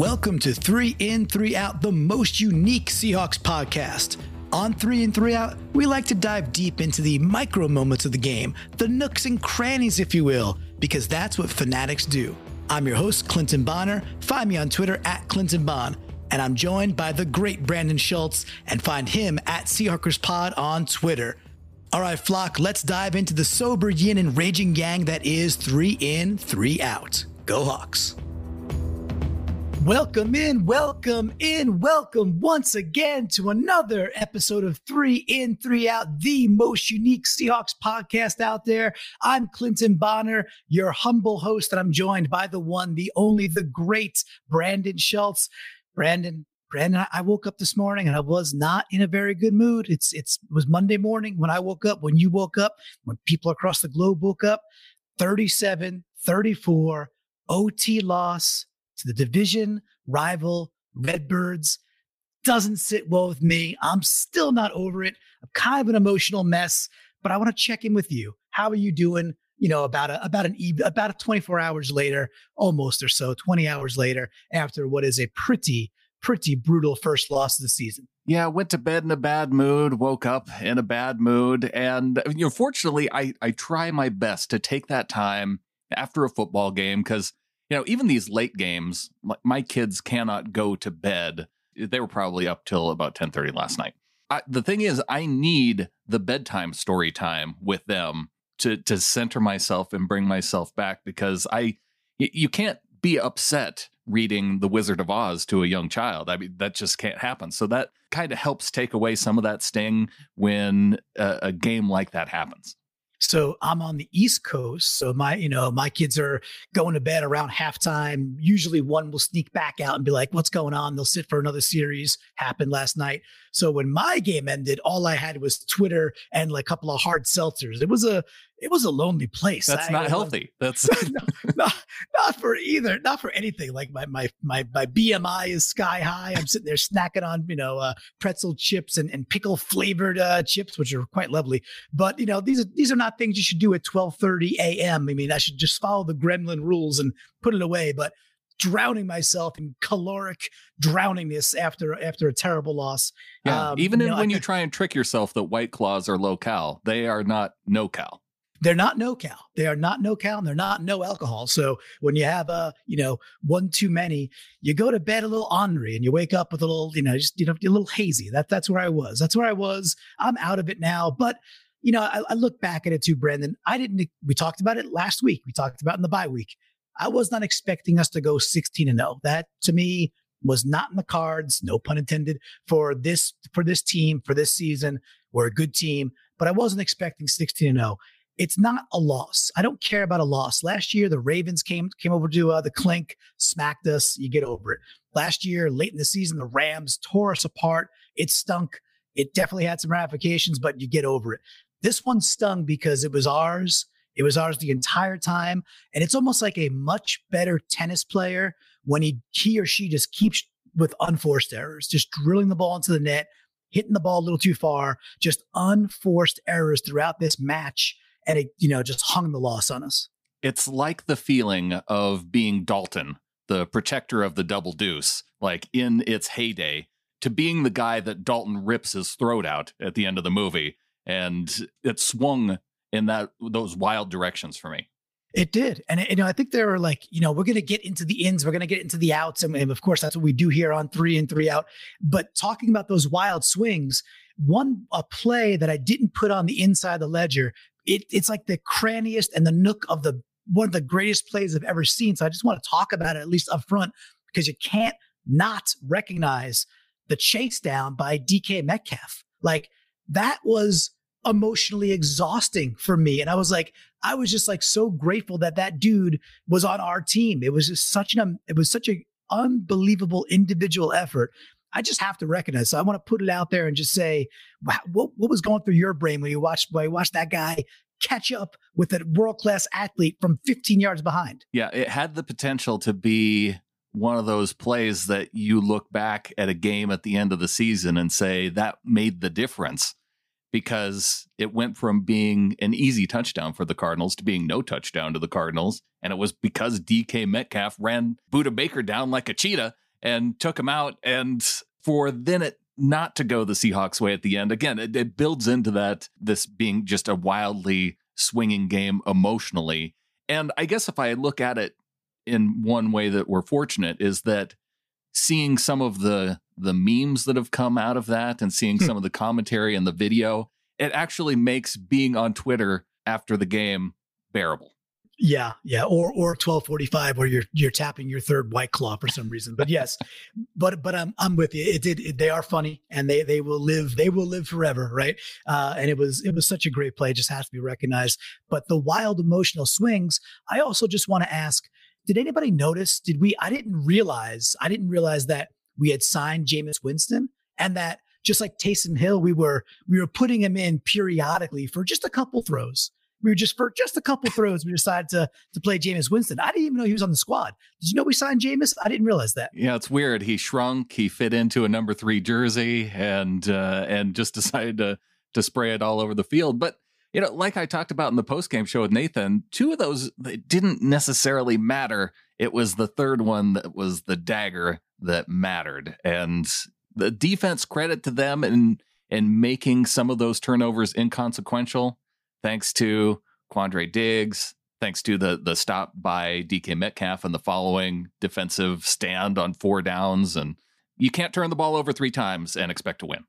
Welcome to Three In, Three Out, the most unique Seahawks podcast. On Three In, Three Out, we like to dive deep into the micro moments of the game, the nooks and crannies, if you will, because that's what fanatics do. I'm your host, Clinton Bonner. Find me on Twitter at Clinton Bon. And I'm joined by the great Brandon Schultz, and find him at Seahawkers Pod on Twitter. All right, Flock, let's dive into the sober yin and raging yang that is Three In, Three Out. Go Hawks. Welcome in, welcome in, welcome once again to another episode of Three In, Three Out, the most unique Seahawks podcast out there. I'm Clinton Bonner, your humble host, and I'm joined by the one, the only, the great Brandon Schultz. Brandon, Brandon, I woke up this morning and I was not in a very good mood. It's it's it was Monday morning when I woke up, when you woke up, when people across the globe woke up. 37, 34, OT loss to the division rival Redbirds. Doesn't sit well with me. I'm still not over it. I'm kind of an emotional mess, but I want to check in with you. How are you doing? You know, about a about an about a 24 hours later, almost or so, 20 hours later, after what is a pretty pretty brutal first loss of the season. Yeah, went to bed in a bad mood, woke up in a bad mood, and you know, fortunately, I I try my best to take that time after a football game because you know, even these late games, my, my kids cannot go to bed. They were probably up till about 10:30 last night. I, the thing is, I need the bedtime story time with them to to center myself and bring myself back because I you can't be upset reading The Wizard of Oz to a young child. I mean, that just can't happen. So that kind of helps take away some of that sting when a, a game like that happens. So I'm on the East Coast. So my, you know, my kids are going to bed around halftime. Usually one will sneak back out and be like, what's going on? They'll sit for another series. Happened last night. So when my game ended, all I had was Twitter and like a couple of hard seltzers. It was a it was a lonely place. That's I, not healthy. That's no, not, not for either, not for anything. Like my my my my BMI is sky high. I'm sitting there snacking on you know uh, pretzel chips and, and pickle flavored uh, chips, which are quite lovely. But you know these are these are not things you should do at 12:30 a.m. I mean, I should just follow the gremlin rules and put it away. But drowning myself in caloric drowningness after after a terrible loss. Yeah, um, even you know, when I, you try and trick yourself that White Claws are low cal, they are not no cal they're not no cal. They are not no cal and they're not no alcohol. So when you have a, you know, one too many, you go to bed a little ornery and you wake up with a little, you know, just, you know, a little hazy. That, that's where I was. That's where I was. I'm out of it now. But, you know, I, I look back at it too, Brandon. I didn't, we talked about it last week. We talked about in the bye week. I was not expecting us to go 16 and 0. That to me was not in the cards, no pun intended, for this, for this team, for this season. We're a good team, but I wasn't expecting 16 and 0 it's not a loss. I don't care about a loss. Last year, the Ravens came came over to uh, the clink, smacked us. You get over it. Last year, late in the season, the Rams tore us apart. It stunk. It definitely had some ramifications, but you get over it. This one stung because it was ours. It was ours the entire time, and it's almost like a much better tennis player when he he or she just keeps with unforced errors, just drilling the ball into the net, hitting the ball a little too far, just unforced errors throughout this match and it, you know, just hung the loss on us. It's like the feeling of being Dalton, the protector of the double deuce, like in its heyday, to being the guy that Dalton rips his throat out at the end of the movie. And it swung in that those wild directions for me. It did. And, you know, I think there are like, you know, we're going to get into the ins, we're going to get into the outs. And, and, of course, that's what we do here on three and three out. But talking about those wild swings, one a play that I didn't put on the inside of the ledger it, it's like the cranniest and the nook of the one of the greatest plays I've ever seen. So I just want to talk about it at least up front because you can't not recognize the chase down by DK Metcalf. Like that was emotionally exhausting for me. And I was like, I was just like so grateful that that dude was on our team. It was just such an, it was such an unbelievable individual effort. I just have to recognize. So I want to put it out there and just say, wow, what, what was going through your brain when you watched when you watched that guy catch up with a world class athlete from 15 yards behind? Yeah, it had the potential to be one of those plays that you look back at a game at the end of the season and say that made the difference because it went from being an easy touchdown for the Cardinals to being no touchdown to the Cardinals. And it was because DK Metcalf ran Budda Baker down like a cheetah and took him out. And for then it not to go the Seahawks way at the end, again, it, it builds into that this being just a wildly swinging game emotionally. And I guess if I look at it in one way that we're fortunate is that seeing some of the the memes that have come out of that and seeing hmm. some of the commentary and the video, it actually makes being on Twitter after the game bearable. Yeah, yeah, or or twelve forty five, where you're you're tapping your third white claw for some reason. But yes, but but I'm I'm with you. It did. It, they are funny, and they they will live. They will live forever, right? Uh, and it was it was such a great play. It just has to be recognized. But the wild emotional swings. I also just want to ask: Did anybody notice? Did we? I didn't realize. I didn't realize that we had signed Jameis Winston, and that just like Taysom Hill, we were we were putting him in periodically for just a couple throws we were just for just a couple throws, we decided to to play Jameis Winston. I didn't even know he was on the squad. Did you know we signed Jameis? I didn't realize that. Yeah, it's weird. He shrunk. He fit into a number three jersey, and uh, and just decided to to spray it all over the field. But you know, like I talked about in the post game show with Nathan, two of those didn't necessarily matter. It was the third one that was the dagger that mattered, and the defense credit to them in in making some of those turnovers inconsequential thanks to Quandre Diggs, thanks to the the stop by DK Metcalf and the following defensive stand on four downs. And you can't turn the ball over three times and expect to win.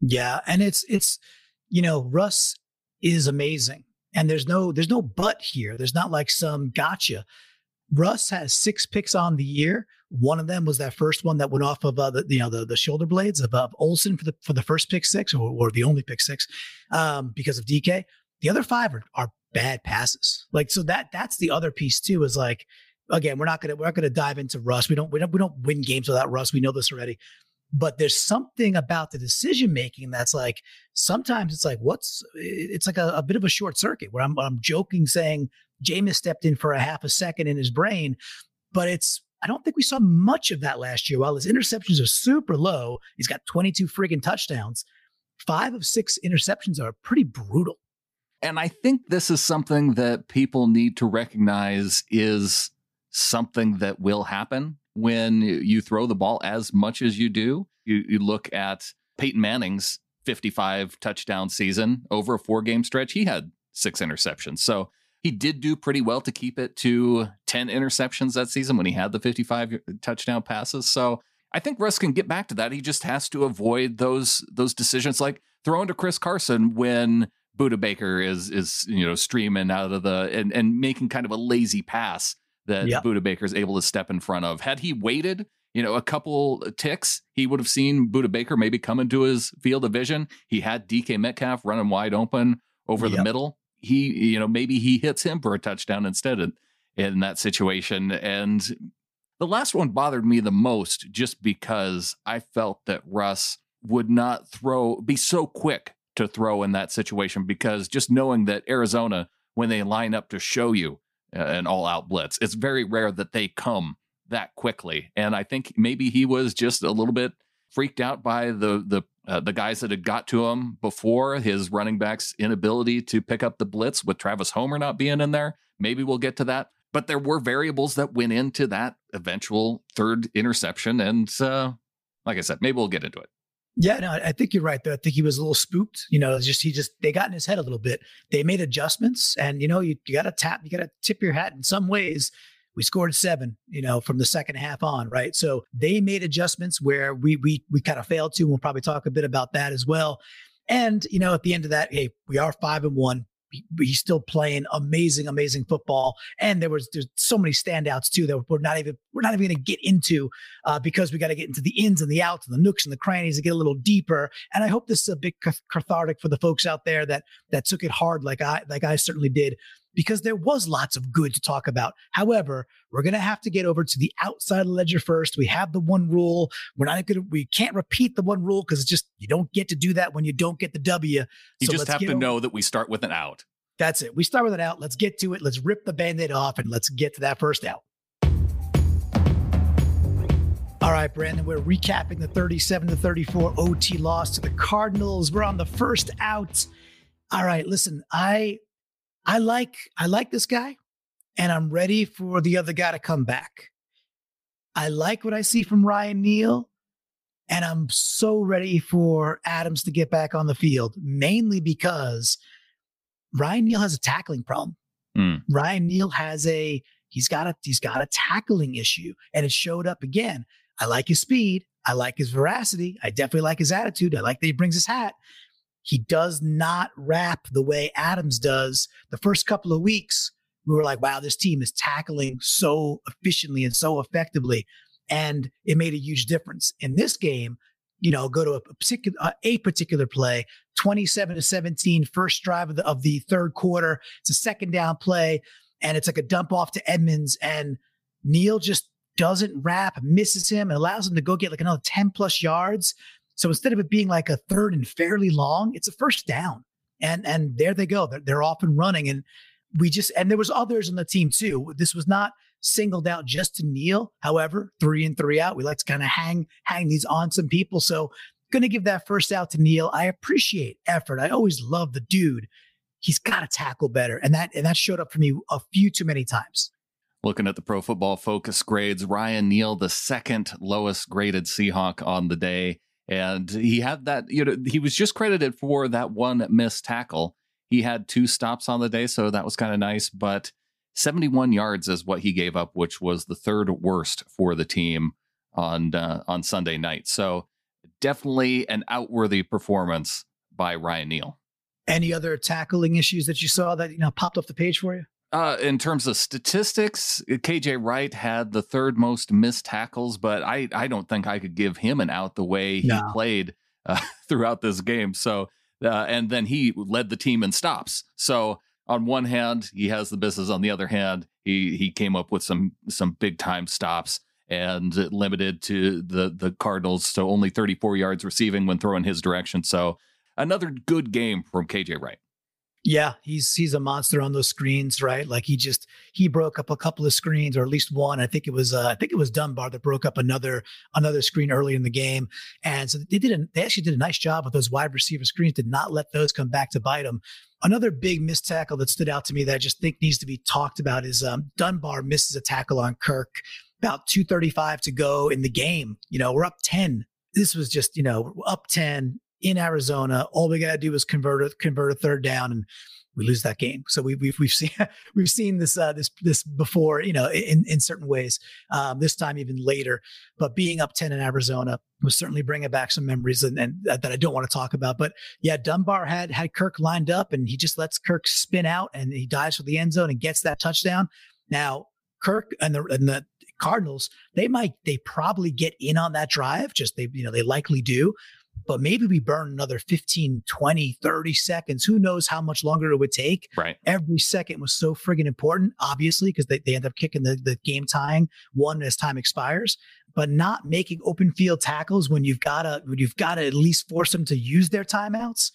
Yeah. And it's it's you know, Russ is amazing. And there's no there's no but here. There's not like some gotcha. Russ has six picks on the year. One of them was that first one that went off of uh, the you know the, the shoulder blades of uh, Olsen for the for the first pick six or, or the only pick six um, because of DK. The other five are, are bad passes. Like so that that's the other piece too. Is like again, we're not gonna we're not gonna dive into Russ. We don't we don't we don't win games without Russ. We know this already. But there's something about the decision making that's like sometimes it's like what's it's like a, a bit of a short circuit where I'm I'm joking saying Jameis stepped in for a half a second in his brain, but it's I don't think we saw much of that last year. While his interceptions are super low, he's got 22 friggin' touchdowns. Five of six interceptions are pretty brutal. And I think this is something that people need to recognize is something that will happen when you throw the ball as much as you do. You, you look at Peyton Manning's 55 touchdown season over a four game stretch. He had six interceptions. So he did do pretty well to keep it to 10 interceptions that season when he had the 55 touchdown passes. So I think Russ can get back to that. He just has to avoid those those decisions like throwing to Chris Carson when Budda Baker is is you know streaming out of the and and making kind of a lazy pass that yep. Budda Baker is able to step in front of. Had he waited, you know, a couple ticks, he would have seen Budda Baker maybe come into his field of vision. He had DK Metcalf running wide open over yep. the middle. He, you know, maybe he hits him for a touchdown instead of, in that situation. And the last one bothered me the most just because I felt that Russ would not throw, be so quick to throw in that situation because just knowing that Arizona, when they line up to show you uh, an all out blitz, it's very rare that they come that quickly. And I think maybe he was just a little bit freaked out by the the uh, the guys that had got to him before his running backs inability to pick up the blitz with Travis Homer not being in there. Maybe we'll get to that. But there were variables that went into that eventual third interception. And uh, like I said, maybe we'll get into it. Yeah, no, I think you're right. Though. I think he was a little spooked. You know, just he just they got in his head a little bit. They made adjustments, and you know, you, you got to tap, you got to tip your hat. In some ways, we scored seven, you know, from the second half on, right? So they made adjustments where we we we kind of failed to. We'll probably talk a bit about that as well. And you know, at the end of that, hey, we are five and one he's still playing amazing, amazing football. And there was there's so many standouts too that we're not even we're not even going to get into uh, because we got to get into the ins and the outs and the nooks and the crannies and get a little deeper. And I hope this is a big cathartic for the folks out there that that took it hard like I like I certainly did because there was lots of good to talk about. However, we're going to have to get over to the outside of the ledger first. We have the one rule. We're not going to, we can't repeat the one rule because it's just, you don't get to do that when you don't get the W. You so just have to over. know that we start with an out. That's it. We start with an out. Let's get to it. Let's rip the band aid off and let's get to that first out. All right, Brandon, we're recapping the 37 to 34 OT loss to the Cardinals. We're on the first out. All right, listen, I I like I like this guy and I'm ready for the other guy to come back. I like what I see from Ryan Neal. And I'm so ready for Adams to get back on the field, mainly because Ryan Neal has a tackling problem. Mm. Ryan Neal has a he's got a he's got a tackling issue, and it showed up again. I like his speed. I like his veracity. I definitely like his attitude. I like that he brings his hat. He does not wrap the way Adams does. The first couple of weeks, we were like, wow, this team is tackling so efficiently and so effectively. And it made a huge difference. In this game, you know, go to a particular uh, a particular play, 27 to 17, first drive of the, of the third quarter. It's a second down play, and it's like a dump off to Edmonds, and Neal just doesn't wrap, misses him, and allows him to go get like another 10 plus yards. So instead of it being like a third and fairly long, it's a first down. And and there they go. They're, they're off and running. And we just and there was others on the team too. This was not singled out just to Neal. However, three and three out. We like to kind of hang hang these on some people. So going to give that first out to Neal. I appreciate effort. I always love the dude. He's got to tackle better, and that and that showed up for me a few too many times. Looking at the Pro Football Focus grades, Ryan Neal, the second lowest graded Seahawk on the day, and he had that. You know, he was just credited for that one missed tackle. He had two stops on the day, so that was kind of nice. But 71 yards is what he gave up, which was the third worst for the team on uh, on Sunday night. So definitely an outworthy performance by Ryan Neal. Any other tackling issues that you saw that you know popped off the page for you? Uh, in terms of statistics, KJ Wright had the third most missed tackles, but I, I don't think I could give him an out the way he no. played uh, throughout this game. So, uh, and then he led the team in stops. So on one hand, he has the business. On the other hand, he he came up with some some big time stops and limited to the the Cardinals to only 34 yards receiving when throwing his direction. So another good game from KJ Wright. Yeah, he's he's a monster on those screens, right? Like he just he broke up a couple of screens, or at least one. I think it was uh, I think it was Dunbar that broke up another another screen early in the game, and so they did a, they actually did a nice job with those wide receiver screens. Did not let those come back to bite them. Another big missed tackle that stood out to me that I just think needs to be talked about is um, Dunbar misses a tackle on Kirk about 235 to go in the game. You know, we're up 10. This was just, you know, up 10 in Arizona. All we got to do is convert a, convert a third down and we lose that game. So we, we've we've seen we've seen this uh, this this before, you know, in in certain ways. Um, this time even later, but being up ten in Arizona was certainly bringing back some memories and, and that, that I don't want to talk about. But yeah, Dunbar had had Kirk lined up, and he just lets Kirk spin out, and he dives for the end zone and gets that touchdown. Now Kirk and the and the Cardinals, they might they probably get in on that drive. Just they you know they likely do but maybe we burn another 15, 20, 30 seconds. Who knows how much longer it would take? Right. Every second was so friggin' important, obviously, because they, they end up kicking the, the game tying one as time expires. But not making open field tackles when you've gotta when you've gotta at least force them to use their timeouts.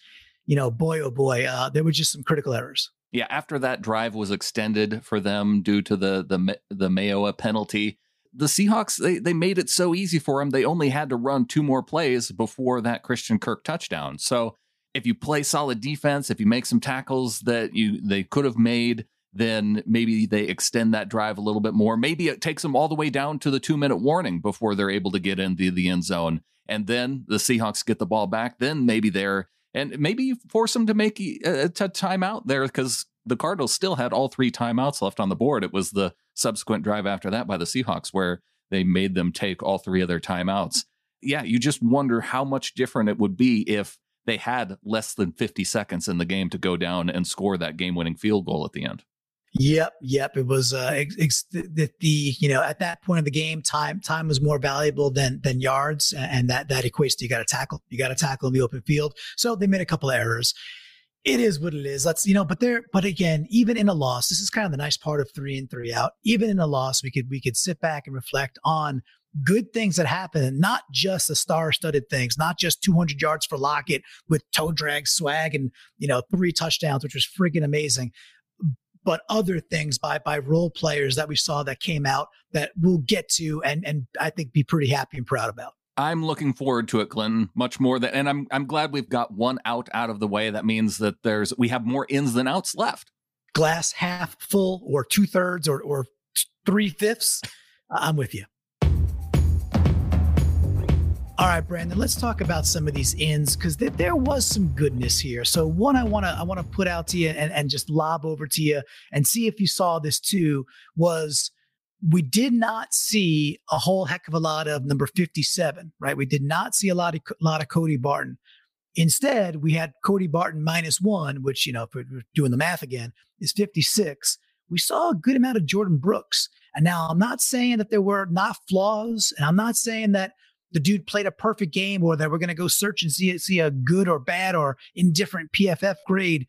You know, boy oh boy, uh, there were just some critical errors. Yeah, after that drive was extended for them due to the the the Mayowa penalty, the Seahawks they they made it so easy for him. They only had to run two more plays before that Christian Kirk touchdown. So if you play solid defense, if you make some tackles that you they could have made, then maybe they extend that drive a little bit more. Maybe it takes them all the way down to the two minute warning before they're able to get into the end zone. And then the Seahawks get the ball back. Then maybe they're and maybe you force them to make a, a, timeout there because the Cardinals still had all three timeouts left on the board. It was the subsequent drive after that by the Seahawks where they made them take all three of their timeouts. Yeah, you just wonder how much different it would be if they had less than 50 seconds in the game to go down and score that game winning field goal at the end. Yep, yep. It was uh, the, the you know at that point of the game, time time was more valuable than than yards, and that that equates to you got to tackle. You got to tackle in the open field. So they made a couple errors it is what it is. Let's, you know, but there, but again, even in a loss, this is kind of the nice part of three and three out. Even in a loss, we could, we could sit back and reflect on good things that happen not just the star studded things, not just 200 yards for Lockett with toe drag swag and, you know, three touchdowns, which was freaking amazing. But other things by by role players that we saw that came out that we'll get to and and I think be pretty happy and proud about. I'm looking forward to it, Clinton, much more than, and I'm I'm glad we've got one out out of the way. That means that there's we have more ins than outs left. Glass half full, or two thirds, or or three fifths. I'm with you. All right, Brandon, let's talk about some of these ins because th- there was some goodness here. So one I want to I want to put out to you and, and just lob over to you and see if you saw this too was we did not see a whole heck of a lot of number 57, right? We did not see a lot of a lot of Cody Barton. Instead, we had Cody Barton minus one, which, you know, if we're doing the math again, is 56. We saw a good amount of Jordyn Brooks. And now I'm not saying that there were not flaws, and I'm not saying that the dude played a perfect game or that we're going to go search and see, see a good or bad or indifferent PFF grade.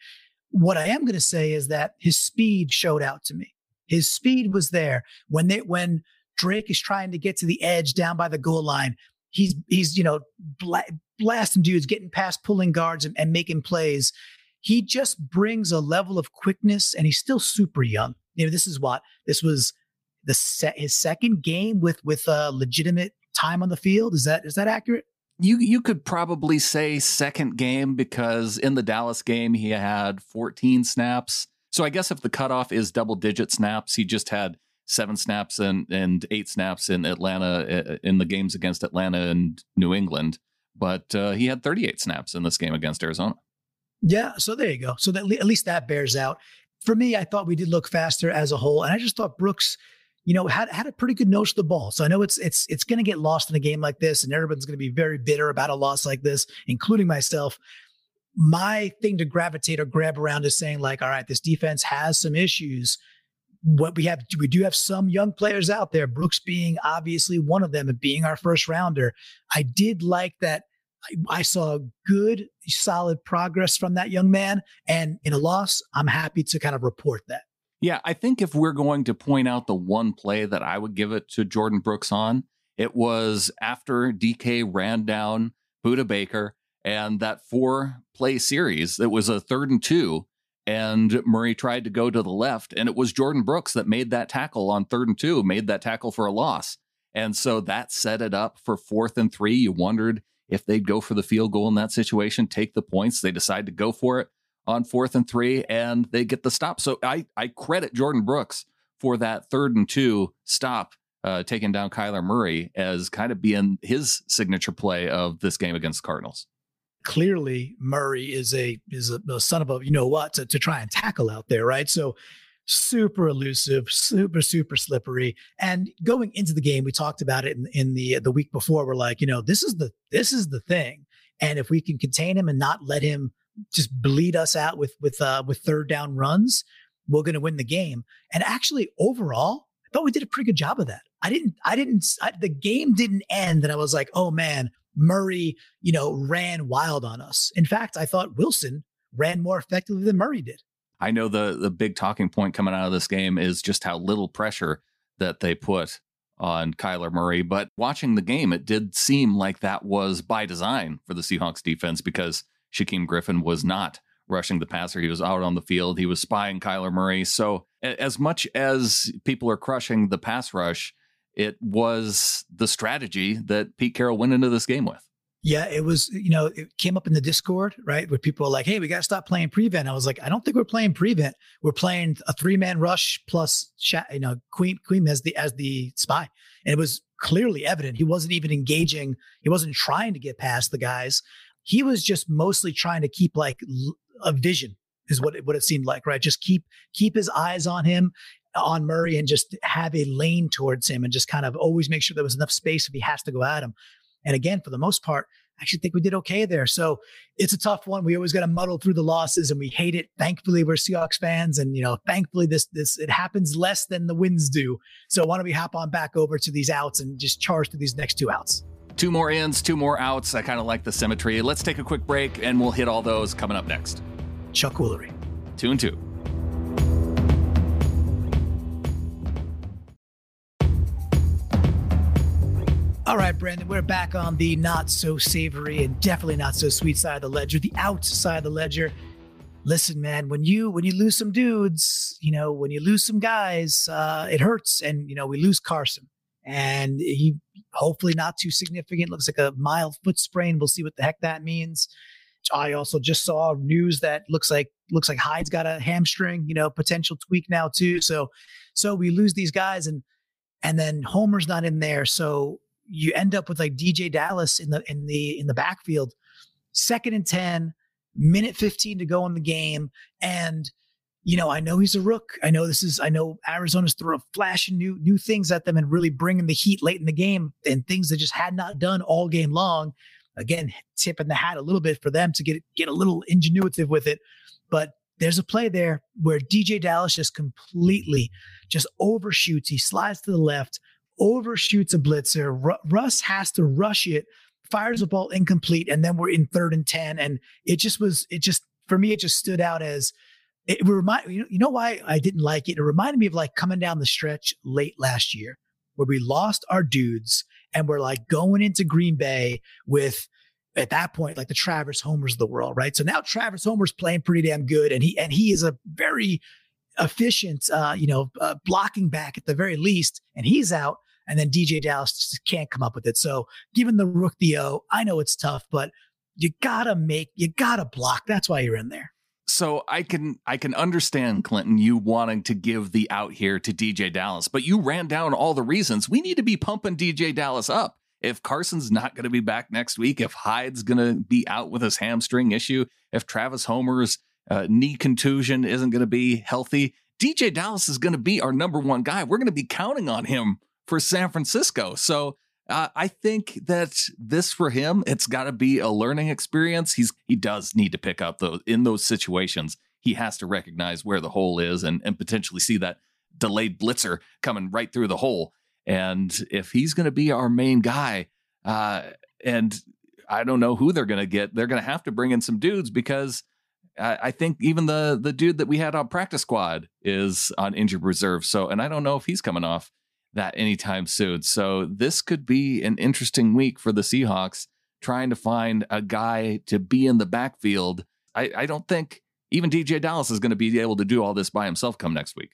What I am going to say is that his speed showed out to me. His speed was there when they, when Drake is trying to get to the edge down by the goal line. He's he's you know bla- blasting dudes, getting past pulling guards and, and making plays. He just brings a level of quickness, and he's still super young. You know, this is what this was the set his second game with with a legitimate time on the field. Is that is that accurate? You you could probably say second game because in the Dallas game he had 14 snaps. So I guess if the cutoff is double digit snaps, he just had seven snaps and and eight snaps in Atlanta uh, in the games against Atlanta and New England. But uh, he had 38 snaps in this game against Arizona. Yeah, so there you go. So that, at least that bears out. For me, I thought we did look faster as a whole, and I just thought Brooks you know, had had a pretty good nose of the ball. So I know it's it's it's going to get lost in a game like this, and everyone's going to be very bitter about a loss like this, including myself. My thing to gravitate or grab around is saying like, all right, this defense has some issues. What we have, we do have some young players out there. Brooks being obviously one of them, and being our first rounder. I did like that. I, I saw good, solid progress from that young man, and in a loss, I'm happy to kind of report that. Yeah, I think if we're going to point out the one play that I would give it to Jordyn Brooks on, it was after DK ran down Budda Baker and that four play series. It was a third and two, and Murray tried to go to the left, and it was Jordyn Brooks that made that tackle on third and two, made that tackle for a loss. And so that set it up for fourth and three. You wondered if they'd go for the field goal in that situation, take the points. They decide to go for it on fourth and three, and they get the stop. So I, I credit Jordyn Brooks for that third and two stop, uh, taking down Kyler Murray as kind of being his signature play of this game against the Cardinals. Clearly, Murray is a is a, a son of a you know what to, to try and tackle out there, right? So super elusive, super super slippery. And going into the game, we talked about it in, in the the week before. We're like, you know, this is the this is the thing, and if we can contain him and not let him just bleed us out with with uh, with third down runs, we're going to win the game. And actually, overall, I thought we did a pretty good job of that. I didn't, I didn't, I, the game didn't end, and I was like, oh man, Murray, you know, ran wild on us. In fact, I thought Wilson ran more effectively than Murray did. I know the the big talking point coming out of this game is just how little pressure that they put on Kyler Murray. But watching the game, it did seem like that was by design for the Seahawks defense because Shaquem Griffin was not rushing the passer. He was out on the field. He was spying Kyler Murray. So, as much as people are crushing the pass rush, it was the strategy that Pete Carroll went into this game with. Yeah, it was, you know, it came up in the Discord, right? Where people are like, hey, we got to stop playing prevent. I was like, I don't think we're playing prevent. We're playing a three man rush plus, you know, Queen, Queen as the, as the spy. And it was clearly evident. He wasn't even engaging. He wasn't trying to get past the guys he was just mostly trying to keep like a vision is what it, what it seemed like, right? Just keep keep his eyes on him, on Murray, and just have a lane towards him, and just kind of always make sure there was enough space if he has to go at him. And again, for the most part, I actually think we did okay there. So it's a tough one. We always got to muddle through the losses, and we hate it. Thankfully, we're Seahawks fans, and you know, thankfully this this it happens less than the wins do. So why don't we hop on back over to these outs and just charge through these next two outs? Two more ins, two more outs. I kind of like the symmetry. Let's take a quick break and we'll hit all those coming up next. Chuck Woolery. Two and two. Right, Brandon, we're back on the not so savory and definitely not so sweet side of the ledger, the outside of the ledger. Listen, man, when you when you lose some dudes, you know, when you lose some guys, uh, it hurts. And you know, we lose Carson and he hopefully not too significant. Looks like a mild foot sprain. We'll see what the heck that means. I also just saw news that looks like looks like Hyde's got a hamstring, you know, potential tweak now too. So so we lose these guys and and then Homer's not in there. So you end up with like DeeJay Dallas in the in the in the backfield, second and 10, minute 15 to go in the game. And, you know, I know he's a rook. I know this is, I know Arizona's throwing flashing new new things at them and really bringing the heat late in the game and things they just had not done all game long. Again, tipping the hat a little bit for them to get get a little ingenuitive with it. But there's a play there where DeeJay Dallas just completely just overshoots. He slides to the left, overshoots a blitzer. R- Russ has to rush it fires the ball incomplete, and then we're in third and 10. And it just was, it just, for me, it just stood out as it remind you know why I didn't like it? It reminded me of like coming down the stretch late last year where we lost our dudes and we're like going into Green Bay with at that point like the Travis Homers of the world, right? So now Travis Homer's playing pretty damn good and he and he is a very efficient uh, you know, uh, blocking back at the very least and he's out and then DeeJay Dallas just can't come up with it. So given the rook the O, I know it's tough, but you gotta make you gotta block. That's why you're in there. So I can I can understand Clinton you wanting to give the out here to DeeJay Dallas, but you ran down all the reasons. We need to be pumping DeeJay Dallas up. If Carson's not going to be back next week, if Hyde's going to be out with his hamstring issue, if Travis Homer's uh, knee contusion isn't going to be healthy, DeeJay Dallas is going to be our number one guy. We're going to be counting on him for San Francisco. So uh, I think that this for him, it's got to be a learning experience. He's he does need to pick up those in those situations. He has to recognize where the hole is and and potentially see that delayed blitzer coming right through the hole. And if he's going to be our main guy, uh, and I don't know who they're going to get, they're going to have to bring in some dudes because I, think even the the dude that we had on practice squad is on injured reserve. So, and I don't know if he's coming off that anytime soon. So this could be an interesting week for the Seahawks trying to find a guy to be in the backfield. I, I don't think even DeeJay Dallas is going to be able to do all this by himself come next week.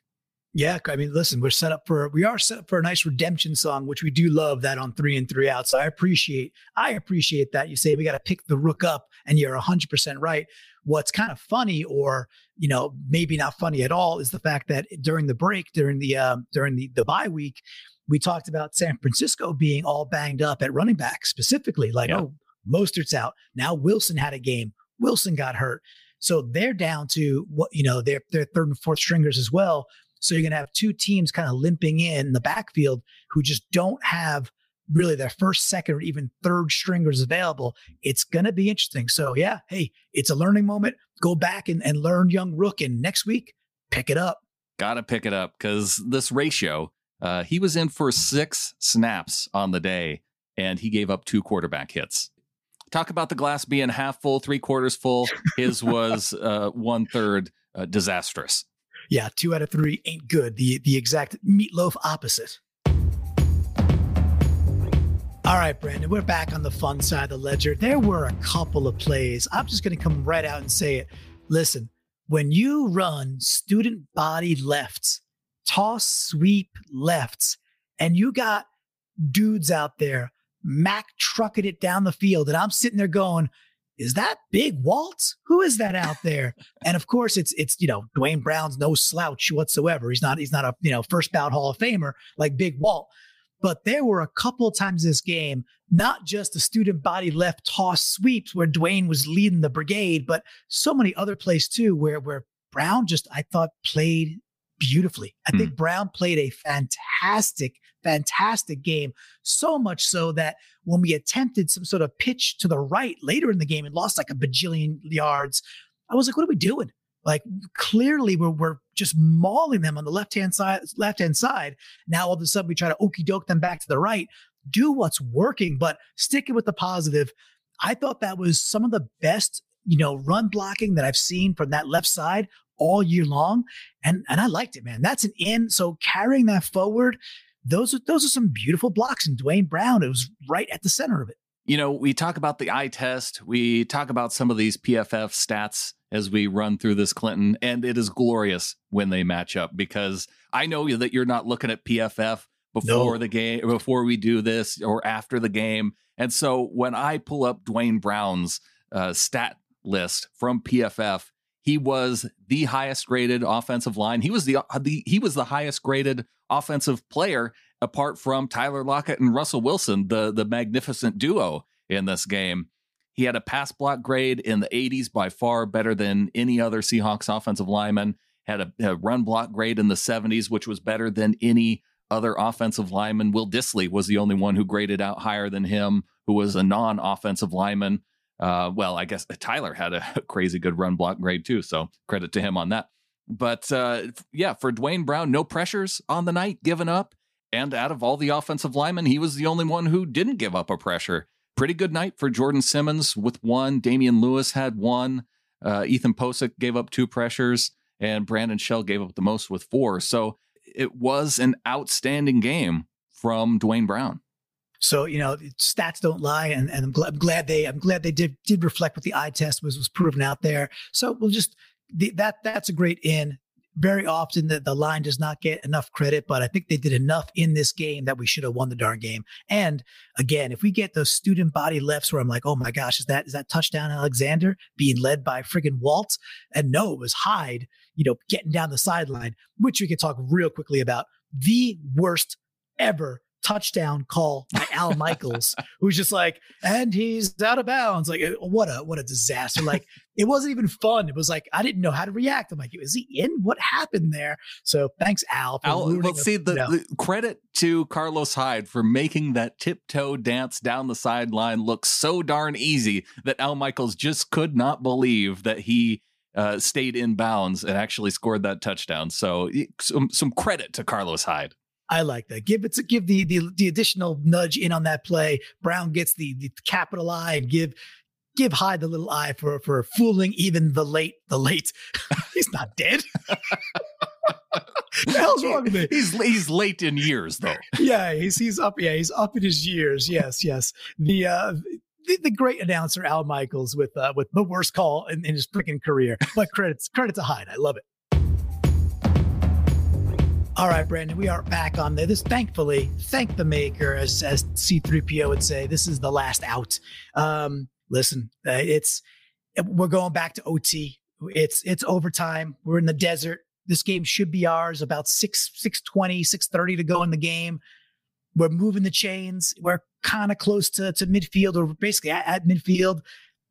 Yeah, I mean, listen, we're set up for we are set up for a nice redemption song, which we do love that on three and three out. So I appreciate I appreciate that you say we got to pick the rook up, and you're hundred percent right. What's kind of funny, or you know, maybe not funny at all, is the fact that during the break, during the um, during the the bye week, we talked about San Francisco being all banged up at running back specifically, like yeah. oh, Mostert's out now. Wilson had a game. Wilson got hurt. So they're down to what you know, they're they're third and fourth stringers as well. So you're going to have two teams kind of limping in the backfield who just don't have really their first, second, or even third stringers available. It's going to be interesting. So, yeah, hey, it's a learning moment. Go back and, and learn young Rook. And next week, pick it up. Got to pick it up because this ratio, uh, he was in for six snaps on the day and he gave up two quarterback hits. Talk about the glass being half full, three quarters full. His was uh, one third uh, disastrous yeah, two out of three ain't good. The the exact meatloaf opposite. All right, Brandon, we're back on the fun side of the ledger. There were a couple of plays. I'm just going to come right out and say it. Listen, when you run student body lefts, toss sweep lefts, and you got dudes out there Mac trucking it down the field, and I'm sitting there going, is that Big Walt? Who is that out there? and of course, it's it's you know Duane Brown's no slouch whatsoever. He's not he's not a you know first bout Hall of Famer like Big Walt. But there were a couple of times this game, not just the student body left toss sweeps where Duane was leading the brigade, but so many other plays too, where where Brown just I thought played beautifully. I mm. think hmm. Brown played a fantastic, fantastic game. So much so that when we attempted some sort of pitch to the right later in the game and lost like a bajillion yards, I was like, what are we doing? Like clearly we're, we're just mauling them on the left hand side, left hand side. Now all of a sudden we try to okey doke them back to the right. Do what's working, but sticking with the positive. I thought that was some of the best, you know, run blocking that I've seen from that left side all year long. And and I liked it, man. That's an in. So carrying that forward, those are those are some beautiful blocks. And Duane Brown, it was right at the center of it. You know, we talk about the eye test, we talk about some of these PFF stats as we run through this Clinton, and it is glorious when they match up because I know that you're not looking at PFF before no. the game, before we do this, or after the game. And so when I pull up Duane Brown's uh, stat list from PFF, He was the highest graded offensive line. He was the, the he was the highest graded offensive player apart from Tyler Lockett and Russell Wilson, the the magnificent duo in this game. He had a pass block grade in the 80s by far better than any other Seahawks offensive lineman. Had a, a run block grade in the 70s, which was better than any other offensive lineman. Will Dissly was the only one who graded out higher than him, who was a non offensive lineman. Uh, well, I guess Tyler had a crazy good run block grade too, so credit to him on that. But uh, yeah, for Duane Brown, no pressures on the night given up. And out of all the offensive linemen, he was the only one who didn't give up a pressure. Pretty good night for Jordan Simmons with one. Damien Lewis had one. Uh, Ethan Pocic gave up two pressures, and Brandon Shell gave up the most with four. So it was an outstanding game from Duane Brown. So you know, stats don't lie, and, and I'm, glad, I'm glad they I'm glad they did did reflect what the eye test was was proven out there. So we'll just the, that that's a great in. Very often the, the line does not get enough credit, but I think they did enough in this game that we should have won the darn game. And again, if we get those student body lefts where I'm like, oh my gosh, is that is that touchdown Alexander being led by friggin' Walt? And no, it was Hyde, you know, getting down the sideline, which we could talk real quickly about. The worst ever touchdown call by Al Michaels, who's just like, and he's out of bounds. Like, what a what a disaster! Like, it wasn't even fun. It was like I didn't know how to react. I'm like, is he in? What happened there? So thanks, Al. Al well, see the, the, credit to Carlos Hyde for making that tiptoe dance down the sideline look so darn easy that Al Michaels just could not believe that he. Uh, stayed in bounds and actually scored that touchdown. So some some credit to Carlos Hyde. I like that. Give it to give the, the the additional nudge in on that play. Brown gets the, the capital I and give give Hyde the little eye for for fooling even the late the late. he's not dead. the hell's wrong with me? He's he's late in years though. yeah, he's he's up. Yeah, he's up in his years. Yes, yes. The uh the, the great announcer Al Michaels with uh with the worst call in, in his freaking career. But credits credit to Hyde. I love it. All right, Brandon, we are back on there. This thankfully, thank the maker, as as C3PO would say, this is the last out. Um, listen, uh, it's we're going back to OT. It's it's overtime. We're in the desert. This game should be ours. About 6 620, 630 to go in the game. We're moving the chains. We're kind of close to, to midfield or basically at, at midfield.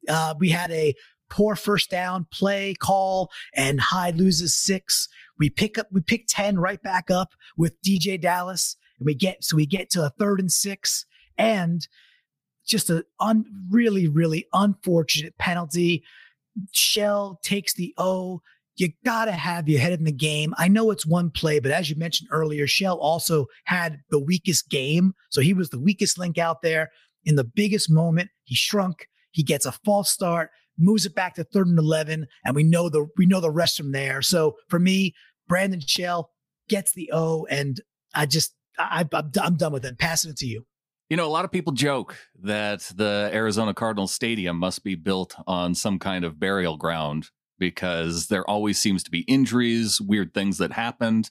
Uh, we had a poor first down play call and Hyde loses six. We pick up, we pick 10 right back up with DeeJay Dallas and we get, so we get to a third and six and just a un, really, really unfortunate penalty. Shell takes the O. You got to have your head in the game. I know it's one play, but as you mentioned earlier, Shell also had the weakest game. So he was the weakest link out there in the biggest moment. He shrunk. He gets a false start moves it back to third and 11, and we know the we know the rest from there. So for me, Brandon Shell gets the O, and I just I, I'm, I'm done with it. Passing it to you. You know, a lot of people joke that the Arizona Cardinals stadium must be built on some kind of burial ground because there always seems to be injuries, weird things that happened.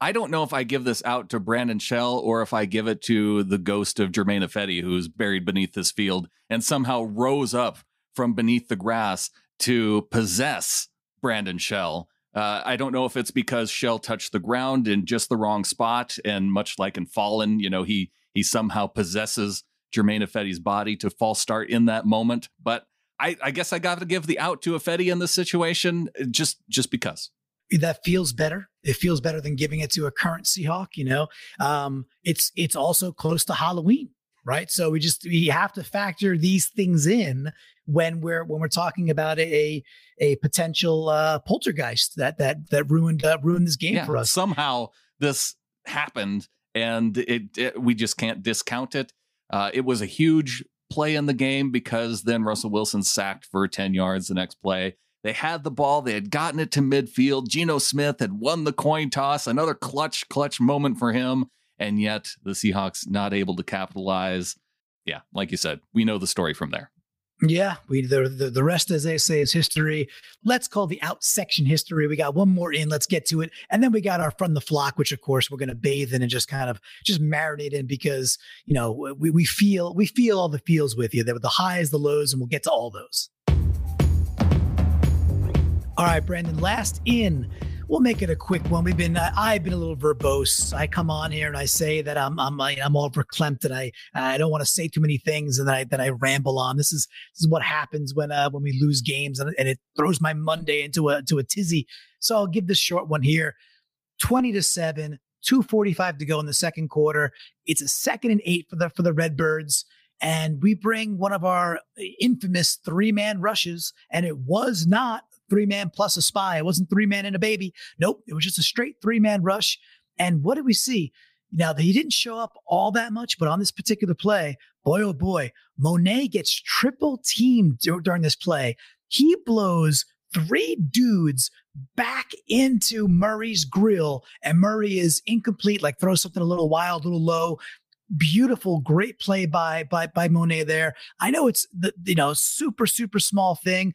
I don't know if I give this out to Brandon Shell or if I give it to the ghost of Germain Ifedi, who's buried beneath this field and somehow rose up from beneath the grass to possess Brandon Shell. Uh, I don't know if it's because Shell touched the ground in just the wrong spot, and much like in Fallen, you know, he he somehow possesses Germain Ifedi's body to false start in that moment. But I, I guess I got to give the out to Ifedi in this situation, just just because that feels better. It feels better than giving it to a current Seahawk. You know, um, it's it's also close to Halloween, right? So we just we have to factor these things in when we're when we're talking about a a potential uh, poltergeist that that that ruined uh, ruined this game yeah, for us. Somehow this happened, and it, it we just can't discount it. Uh, it was a huge play in the game because then Russell Wilson sacked for ten yards the next play. They had the ball. They had gotten it to midfield. Geno Smith had won the coin toss. Another clutch, clutch moment for him. And yet the Seahawks not able to capitalize. Yeah, like you said, we know the story from there. Yeah, we the, the, the rest, as they say, is history. Let's call the out section history. We got one more in. Let's get to it, and then we got our from the flock, which of course we're going to bathe in and just kind of just marinate in because you know we we feel we feel all the feels with you. There were the highs, the lows, and we'll get to all those. All right, Brandon, last in. We'll make it a quick one. We've been, uh, I've been a little verbose. I come on here and I say that I'm, I'm, I'm all verklempt and I, I don't want to say too many things and then I, then I ramble on. This is, this is what happens when, uh, when we lose games and, and it throws my Monday into a, into a tizzy. So I'll give this short one here. 20 to seven, 245 to go in the second quarter. It's a second and eight for the, for the Redbirds and we bring one of our infamous three man rushes, and it was not three man plus a spy. It wasn't three man and a baby. Nope, it was just a straight three man rush. And what did we see? Now, he didn't show up all that much, but on this particular play, boy, oh boy, Mone gets triple teamed during this play. He blows three dudes back into Murray's grill, and Murray is incomplete, like throws something a little wild, a little low beautiful, great play by by by Mone there. I know it's the you know super super small thing.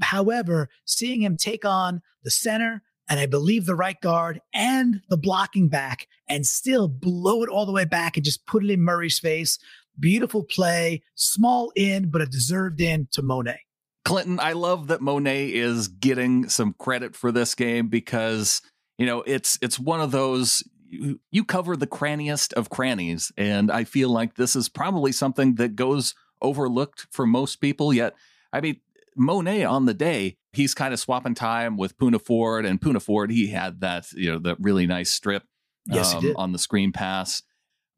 However, seeing him take on the center and I believe the right guard and the blocking back and still blow it all the way back and just put it in Murray's face. Beautiful play, small in, but a deserved in to Mone. Clinton, I love that Mone is getting some credit for this game because you know it's it's one of those you, you cover the cranniest of crannies, and I feel like this is probably something that goes overlooked for most people. Yet, I mean, Mone on the day, he's kind of swapping time with Poona Ford, and Poona Ford, he had that you know that really nice strip yes, um, on the screen pass.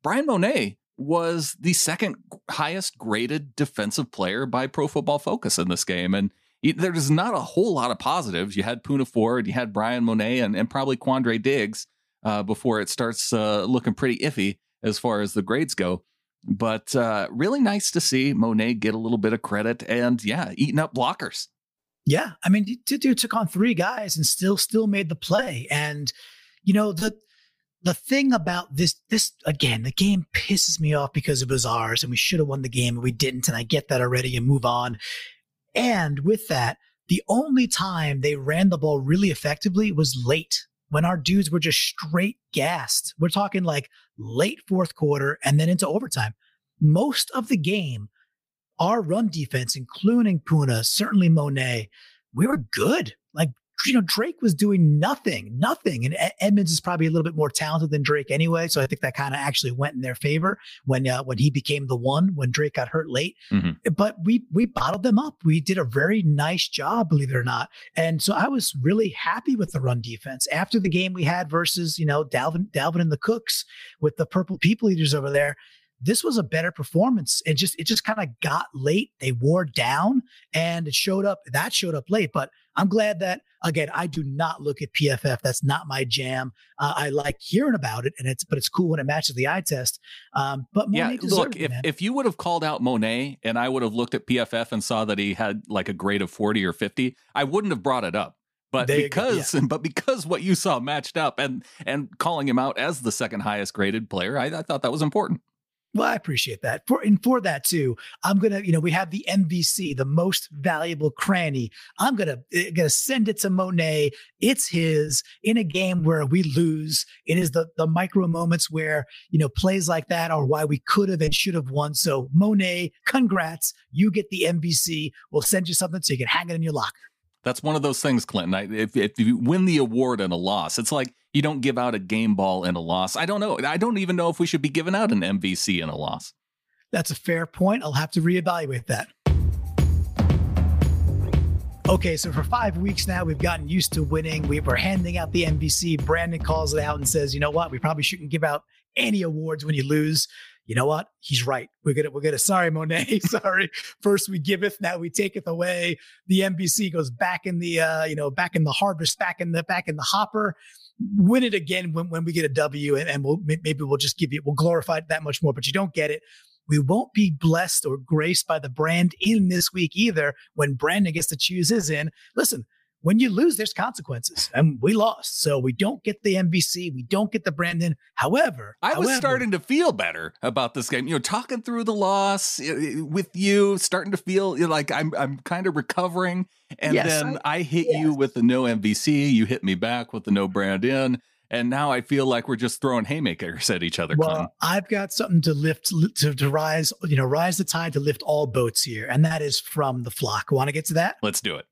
Brian Mone was the second highest graded defensive player by Pro Football Focus in this game, and there's not a whole lot of positives. You had Poona Ford, you had Brian Mone, and, and probably Quandre Diggs uh, before it starts uh, looking pretty iffy as far as the grades go. But uh, really nice to see Mone get a little bit of credit and yeah, eating up blockers. Yeah, I mean, dude took on three guys and still still made the play. And you know the the thing about this this again, the game pisses me off because it was ours and we should have won the game and we didn't. And I get that already and move on. And with that, the only time they ran the ball really effectively was late when our dudes were just straight gassed. We're talking like late fourth quarter and then into overtime. Most of the game, our run defense, including Poona, certainly Mone, we were good. Like you know, Drake was doing nothing, nothing. And Edmonds is probably a little bit more talented than Drake anyway. So I think that kind of actually went in their favor when uh, when he became the one when Drake got hurt late. Mm-hmm. But we we bottled them up. We did a very nice job, believe it or not. And so I was really happy with the run defense after the game we had versus you know Dalvin Dalvin and the Cooks with the purple people eaters over there this was a better performance. It just it just kind of got late. They wore down and it showed up. That showed up late. But I'm glad that again, I do not look at PFF. That's not my jam. Uh, I like hearing about it, and it's but it's cool when it matches the eye test. Um, but yeah, look, if if you would have called out Mone and I would have looked at PFF and saw that he had like a grade of 40 or 50, I wouldn't have brought it up. But there because yeah. but because what you saw matched up and and calling him out as the second highest graded player, I, I thought that was important. Well, I appreciate that. For and for that too, I'm gonna, you know, we have the MVC, the most valuable cranny. I'm gonna eh, gonna send it to Mone. It's his in a game where we lose. It is the the micro moments where you know plays like that are why we could have and should have won. So Mone, congrats, you get the MVC. We'll send you something so you can hang it in your locker. That's one of those things, Clinton. I, if, if you win the award and a loss, it's like you don't give out a game ball in a loss. I don't know. I don't even know if we should be giving out an MVC in a loss. That's a fair point. I'll have to reevaluate that. Okay, so for five weeks now, we've gotten used to winning. We were handing out the MVC. Brandon calls it out and says, you know what? We probably shouldn't give out any awards when you lose you know what? He's right. We're gonna we're gonna sorry, Mone. sorry. First we giveth, now we taketh away. The MVC goes back in the uh, you know, back in the harvest, back in the back in the hopper. Win it again when, when we get a W, and, and we'll maybe we'll just give you we'll glorify it that much more, but you don't get it. We won't be blessed or graced by the brand in this week either when Brandon gets to choose his in. Listen, when you lose, there's consequences, and we lost, so we don't get the MVC, we don't get the Brandon. However, I was however, starting to feel better about this game. You know, talking through the loss with you, starting to feel like I'm I'm kind of recovering, and yes, then I, I hit yes. you with the no MVC. You hit me back with the no Brandon. And now I feel like we're just throwing haymakers at each other. Well, Clinton. I've got something to lift, to, to rise, you know, rise the tide to lift all boats here, and that is from the flock. Want to get to that? Let's do it.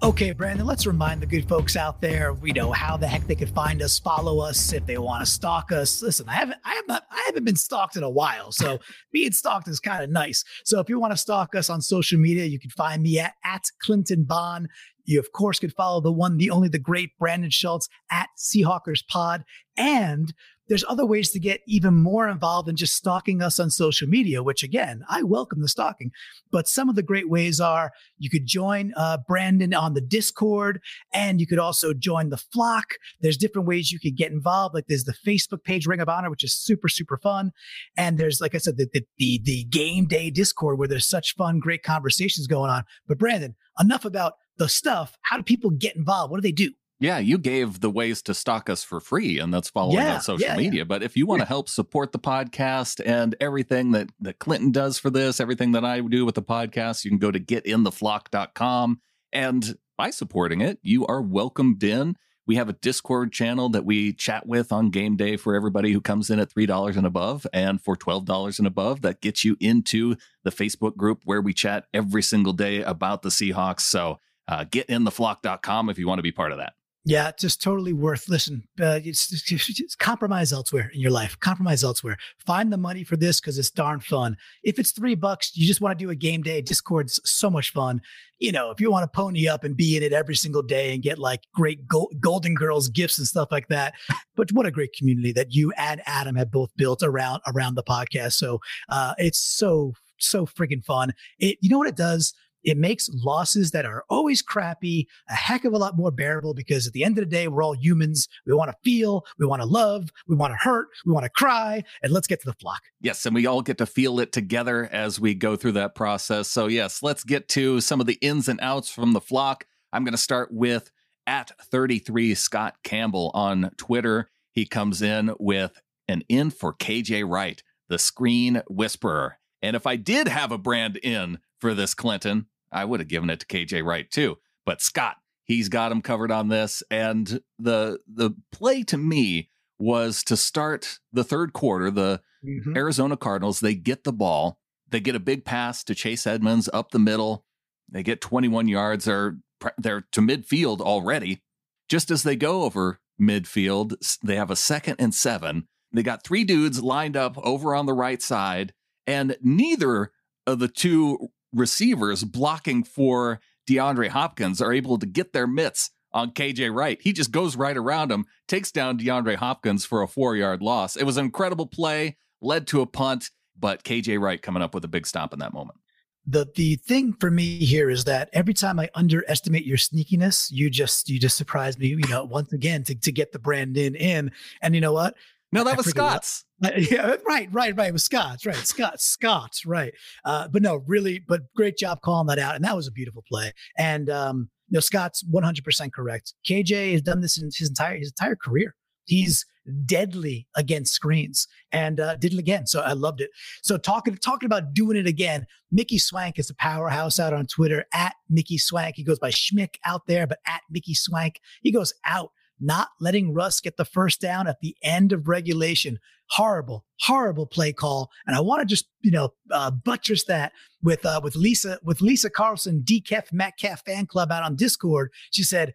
Okay, Brandon, let's remind the good folks out there, you know, how the heck they could find us, follow us if they want to stalk us. Listen, I haven't I have not I haven't been stalked in a while. So being stalked is kind of nice. So if you want to stalk us on social media, you can find me at, at Clinton Bond. You of course could follow the one, the only the great Brandon Schultz at Seahawkers Pod. And there's other ways to get even more involved than just stalking us on social media, which again, I welcome the stalking. But some of the great ways are you could join uh, Brandon on the Discord and you could also join the flock. There's different ways you could get involved. Like there's the Facebook page Ring of Honor, which is super, super fun. And there's, like I said, the, the, the, the game day Discord where there's such fun, great conversations going on. But Brandon, enough about the stuff. How do people get involved? What do they do? Yeah, you gave the ways to stalk us for free, and that's following Yeah, on social yeah, media. yeah. But if you want to help support the podcast and everything that, that Clinton does for this, everything that I do with the podcast, you can go to getintheflock.com. And by supporting it, you are welcomed in. We have a Discord channel that we chat with on game day for everybody who comes in at $3 and above. And for $12 and above, that gets you into the Facebook group where we chat every single day about the Seahawks. So uh, getintheflock.com if you want to be part of that. Yeah, just totally worth. Listen, uh, it's, it's, it's compromise elsewhere in your life. Compromise elsewhere. Find the money for this because it's darn fun. If it's three bucks, you just want to do a game day. Discord's so much fun. You know, if you want to pony up and be in it every single day and get like great Gol- Golden Girls gifts and stuff like that. But what a great community that you and Adam have both built around around the podcast. So uh, it's so so freaking fun. It you know what it does. It makes losses that are always crappy a heck of a lot more bearable because at the end of the day, we're all humans. We want to feel, we want to love, we want to hurt, we want to cry, and let's get to the flock. Yes, and we all get to feel it together as we go through that process. So, yes, let's get to some of the ins and outs from the flock. I'm going to start with at 33 Scott Campbell on Twitter. He comes in with an in for KJ Wright, the screen whisperer. And if I did have a brand in for this Clinton, I would have given it to KJ Wright too. But Scott, he's got him covered on this. And the the play to me was to start the third quarter, the mm-hmm. Arizona Cardinals, they get the ball. They get a big pass to Chase Edmonds up the middle. They get 21 yards. They're, they're to midfield already. Just as they go over midfield, they have a second and seven. They got three dudes lined up over on the right side, and neither of the two receivers blocking for DeAndre Hopkins are able to get their mitts on KJ Wright. He just goes right around him, takes down DeAndre Hopkins for a four yard loss. It was an incredible play, led to a punt, but KJ Wright coming up with a big stop in that moment. the the thing for me here is that every time I underestimate your sneakiness, you just you just surprise me, you know, once again to, to get the Brandon in. And you know what? No, I that was Scott's. Yeah, right, right, right. It was Scott's, right? Scott, Scott's, right. Uh, but no, really, but great job calling that out. And that was a beautiful play. And um, no, Scott's 100% correct. KJ has done this in his entire his entire career. He's deadly against screens and uh, did it again. So I loved it. So talking talking about doing it again, Mickey Swank is a powerhouse out on Twitter at Mickey Swank. He goes by Schmick out there, but at Mickey Swank, he goes out, not letting Russ get the first down at the end of regulation. Horrible, horrible play call. And I want to just you know uh, buttress that with uh, with Lisa with Lisa Carlson, DCF Metcalf fan club out on Discord. She said,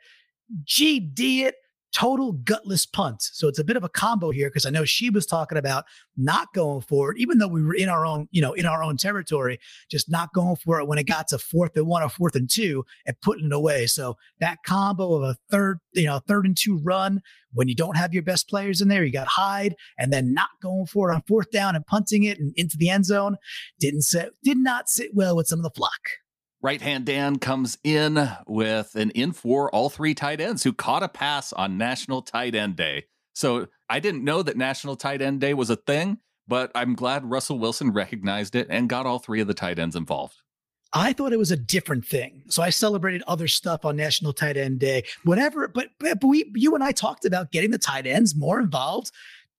"GD it." Total gutless punt. So it's a bit of a combo here because I know she was talking about not going for it, even though we were in our own, you know, in our own territory, just not going for it when it got to fourth and one or fourth and two and putting it away. So that combo of a third, you know, third and two run when you don't have your best players in there, you got Hyde, and then not going for it on fourth down and punting it and into the end zone didn't sit, did not sit well with some of the flock. Right hand Dan comes in with an in for all three tight ends who caught a pass on National Tight End Day. So I didn't know that National Tight End Day was a thing, but I'm glad Russell Wilson recognized it and got all three of the tight ends involved. I thought it was a different thing. So I celebrated other stuff on National Tight End Day, whatever. But, but we, you and I talked about getting the tight ends more involved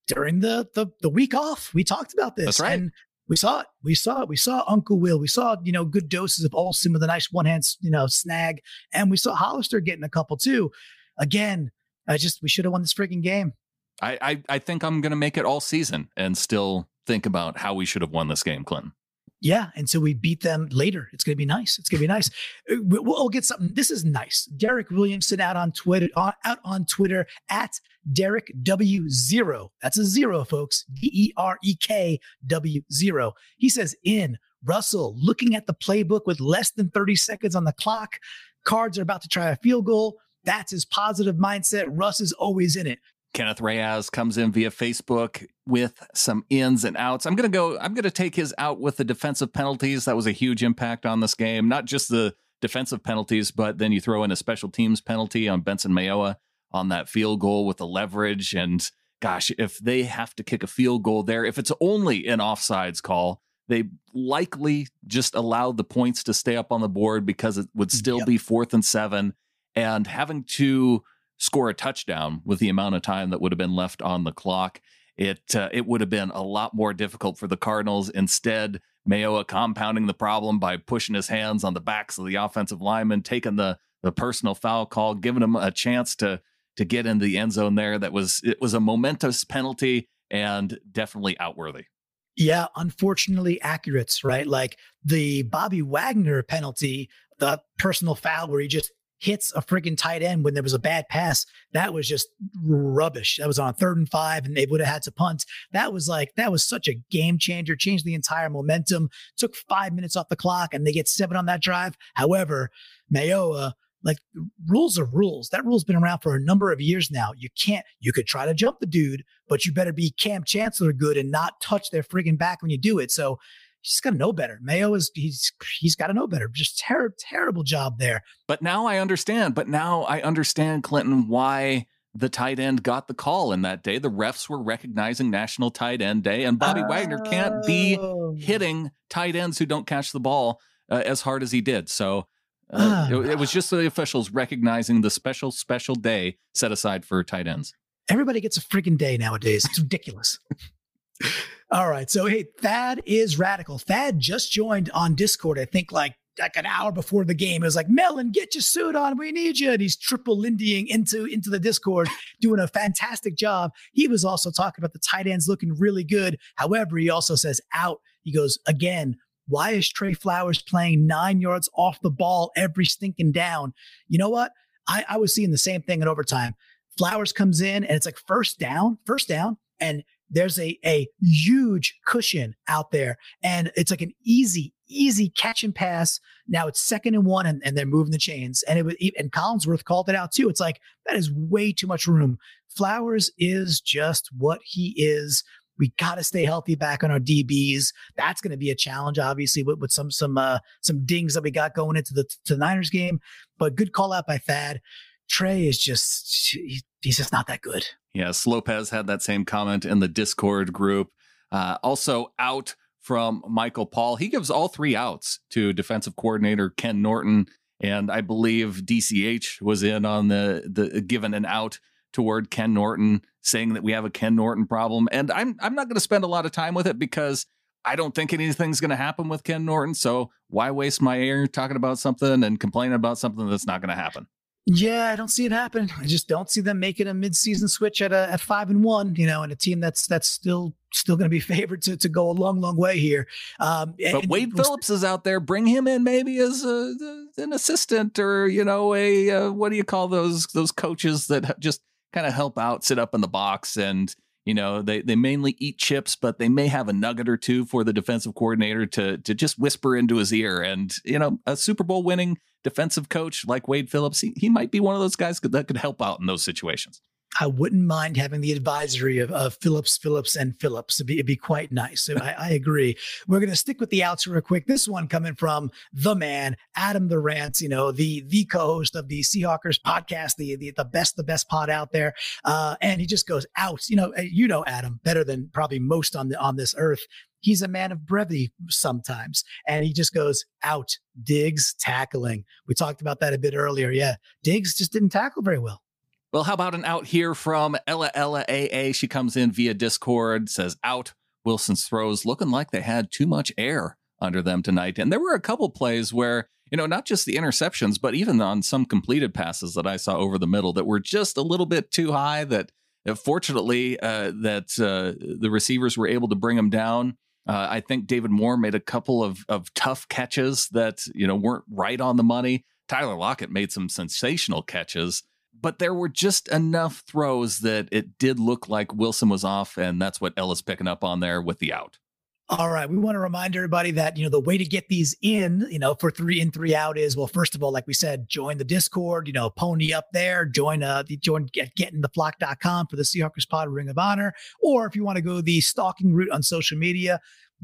during the the, the week off. We talked about this. That's right. And we saw it. We saw it. We saw Uncle Will. We saw, you know, good doses of Olsen with a nice one hand, you know, snag. And we saw Hollister getting a couple too. Again, I just, we should have won this freaking game. I, I, I think I'm going to make it all season and still think about how we should have won this game, Clinton. Yeah, and so we beat them later. It's going to be nice. It's going to be nice. Uh, we'll, we'll, get something. This is nice. Derek Williamson out on Twitter, out on Twitter at Derek W zero. That's a zero, folks. D E R E K W zero. He says in Russell looking at the playbook with less than 30 seconds on the clock. Cards are about to try a field goal. That's his positive mindset. Russ is always in it. Kenneth Reyes comes in via Facebook with some ins and outs. I'm going to go, I'm going to take his out with the defensive penalties. That was a huge impact on this game. Not just the defensive penalties, but then you throw in a special teams penalty on Benson Mayowa on that field goal with the leverage. And gosh, if they have to kick a field goal there, if it's only an offsides call, they likely just allowed the points to stay up on the board because it would still yep. be fourth and seven. And having to score a touchdown with the amount of time that would have been left on the clock. It uh, it would have been a lot more difficult for the Cardinals. Instead, Mayowa compounding the problem by pushing his hands on the backs of the offensive linemen, taking the the personal foul call, giving him a chance to to get into the end zone there. That was it was a momentous penalty and definitely outworthy. Yeah, unfortunately accurate, right? Like the Bobby Wagner penalty, the personal foul where he just hits a freaking tight end when there was a bad pass. That was just rubbish. That was on a third and five, and they would have had to punt. That was like that was such a game changer. Changed the entire momentum. Took five minutes off the clock, and they get seven on that drive. However, Mayowa. Like rules are rules. That rule's been around for a number of years now. You can't, you could try to jump the dude, but you better be Kam Chancellor good and not touch their friggin' back when you do it. So he's got to know better. Mayo is he's he's got to know better. Just terrible terrible job there. But now I understand. But now I understand Clinton why the tight end got the call in that day. The refs were recognizing National Tight End Day, and Bobby oh. Wagner can't be oh. hitting tight ends who don't catch the ball uh, as hard as he did. So. Uh, it, it was just the officials recognizing the special, special day set aside for tight ends. Everybody gets a freaking day nowadays. It's ridiculous. All right. So, hey, Thad is radical. Thad just joined on Discord, I think like like an hour before the game. It was like, Melon, get your suit on. We need you. And he's triple lindying into, into the Discord, doing a fantastic job. He was also talking about the tight ends looking really good. However, he also says out. He goes, again, why is Trey Flowers playing nine yards off the ball every stinking down? You know what? I, I was seeing the same thing in overtime. Flowers comes in and it's like first down, first down. And there's a, a huge cushion out there and it's like an easy, easy catch and pass. Now it's second and one and, and they're moving the chains. And it was, and Collinsworth called it out too. It's like, that is way too much room. Flowers is just what he is. We got to stay healthy back on our DBs. That's going to be a challenge, obviously, with, with some some uh, some dings that we got going into the to the Niners game. But good call out by Thad. Trey is just he's just not that good. Yes, Lopez had that same comment in the Discord group. Uh, also out from Michael Paul. He gives all three outs to defensive coordinator Ken Norton, and I believe DCH was in on the the given an out toward Ken Norton, saying that we have a Ken Norton problem. And I'm I'm not going to spend a lot of time with it because I don't think anything's going to happen with Ken Norton. So why waste my air talking about something and complaining about something that's not going to happen? Yeah, I don't see it happen. I just don't see them making a midseason switch at a, at five and one. You know, and a team that's that's still still going to be favored to, to go a long, long way here. Um, but and, Wade Phillips is out there. Bring him in maybe as a, an assistant or you know a uh, what do you call those those coaches that just kind of help out, sit up in the box and you know, they they mainly eat chips, but they may have a nugget or two for the defensive coordinator to to just whisper into his ear. And you know, a Super Bowl winning defensive coach like Wade Phillips, he, he might be one of those guys that could help out in those situations. I wouldn't mind having the advisory of, of Phillips, Phillips, and Phillips. It'd be, it'd be quite nice. So I, I, agree. We're going to stick with the outs real quick. This one coming from the man, Adam the Rant, you know, the the co-host of the Seahawkers podcast, the the, the best, the best pod out there. Uh, and he just goes out. You know, you know Adam better than probably most on the on this earth. He's a man of brevity sometimes, and he just goes out. Diggs, tackling. We talked about that a bit earlier. Yeah, Diggs just didn't tackle very well. Well, how about an out here from Ella Ella AA? She comes in via Discord, says out. Wilson's throws looking like they had too much air under them tonight. And there were a couple plays where, you know, not just the interceptions, but even on some completed passes that I saw over the middle that were just a little bit too high that, fortunately uh, that uh, the receivers were able to bring them down. Uh, I think David Moore made a couple of of tough catches that you know weren't right on the money. Tyler Lockett made some sensational catches, but there were just enough throws that it did look like Wilson was off, and that's what Ella's picking up on there with the out. All right. We want to remind everybody that, you know, the way to get these in, you know, for three in, three out is, well, first of all, like we said, join the Discord, you know, pony up there, join, uh, the, join get, getintheflock.com for the Seahawkers Pod Ring of Honor. Or if you want to go the stalking route on social media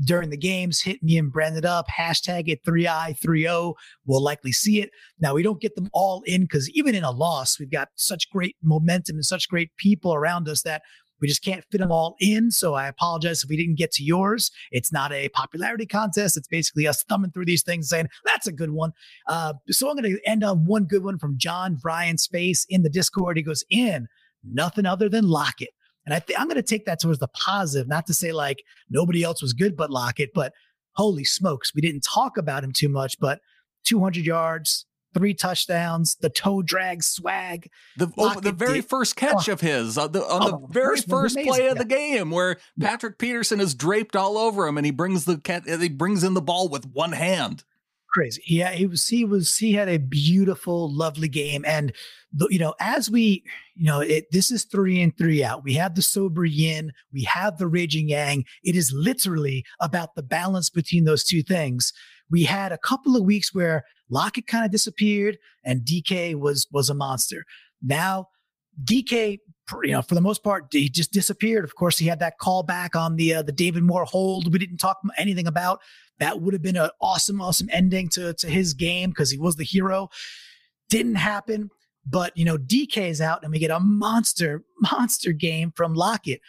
during the games, hit me and Brandon up, hashtag it 3i30. We'll likely see it. Now, we don't get them all in because even in a loss, we've got such great momentum and such great people around us that we just can't fit them all in. So I apologize if we didn't get to yours. It's not a popularity contest. It's basically us thumbing through these things saying, that's a good one. Uh, so I'm going to end on one good one from John Brian's face in the Discord. He goes, in nothing other than Lockett. And I think I'm going to take that towards the positive, not to say like nobody else was good but Lockett, but holy smokes, we didn't talk about him too much, but 200 yards, three touchdowns, the toe drag swag. The oh, the very did. first oh. catch oh. of his uh, on the, on oh, the very first play of the game where. Patrick Peterson is draped all over him and he brings the cat he brings in the ball with one hand. Crazy. Yeah, he was he was he had a beautiful, lovely game. And the, you know, as we, you know, it this is three and three out. We have the sober yin, we have the raging yang. It is literally about the balance between those two things. We had a couple of weeks where Lockett kind of disappeared and DK was was a monster. Now DK, you know, for the most part, he just disappeared. Of course, he had that call back on the uh, the David Moore hold. We didn't talk anything about. That would have been an awesome, awesome ending to to his game because he was the hero. Didn't happen. But you know, DK is out, and we get a monster, monster game from Lockett.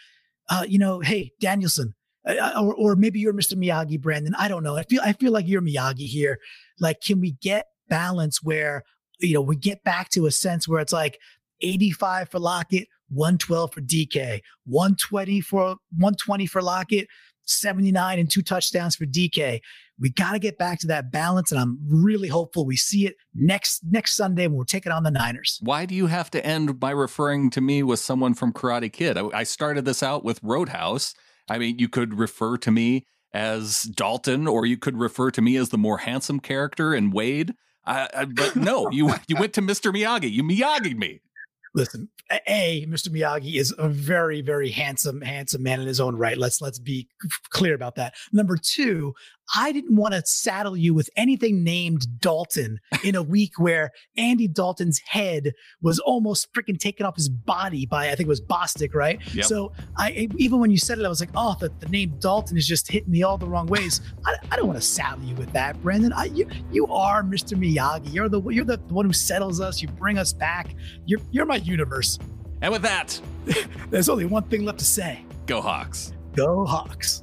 Uh, you know, hey Daniel-san, uh, uh, or or maybe you're Mr. Miyagi, Brandon. I don't know. I feel I feel like you're Miyagi here. Like, can we get balance where you know we get back to a sense where it's like 85 for Lockett, 112 for DK, 120 for 120 for Lockett, 79 and two touchdowns for DK. We got to get back to that balance, and I'm really hopeful we see it next next Sunday when we're taking on the Niners. Why do you have to end by referring to me with someone from Karate Kid? I, I started this out with Roadhouse I mean, you could refer to me as Dalton, or you could refer to me as the more handsome character in Wade. Uh, but no, you you went to Mr. Miyagi. You Miyagi'd me listen, a Mr. Miyagi is a very, very handsome, handsome man in his own right. Let's let's be clear about that. Number two, I didn't want to saddle you with anything named Dalton in a week where Andy Dalton's head was almost freaking taken off his body by I think it was Bostic, right? Yep. So I even when you said it, I was like, oh, the, the name Dalton is just hitting me all the wrong ways. I, I don't want to saddle you with that, Brandon. I, you you are Mr. Miyagi. You're the you're the one who settles us. You bring us back. You're you're my universe. And with that, there's only one thing left to say. Go Hawks. Go Hawks.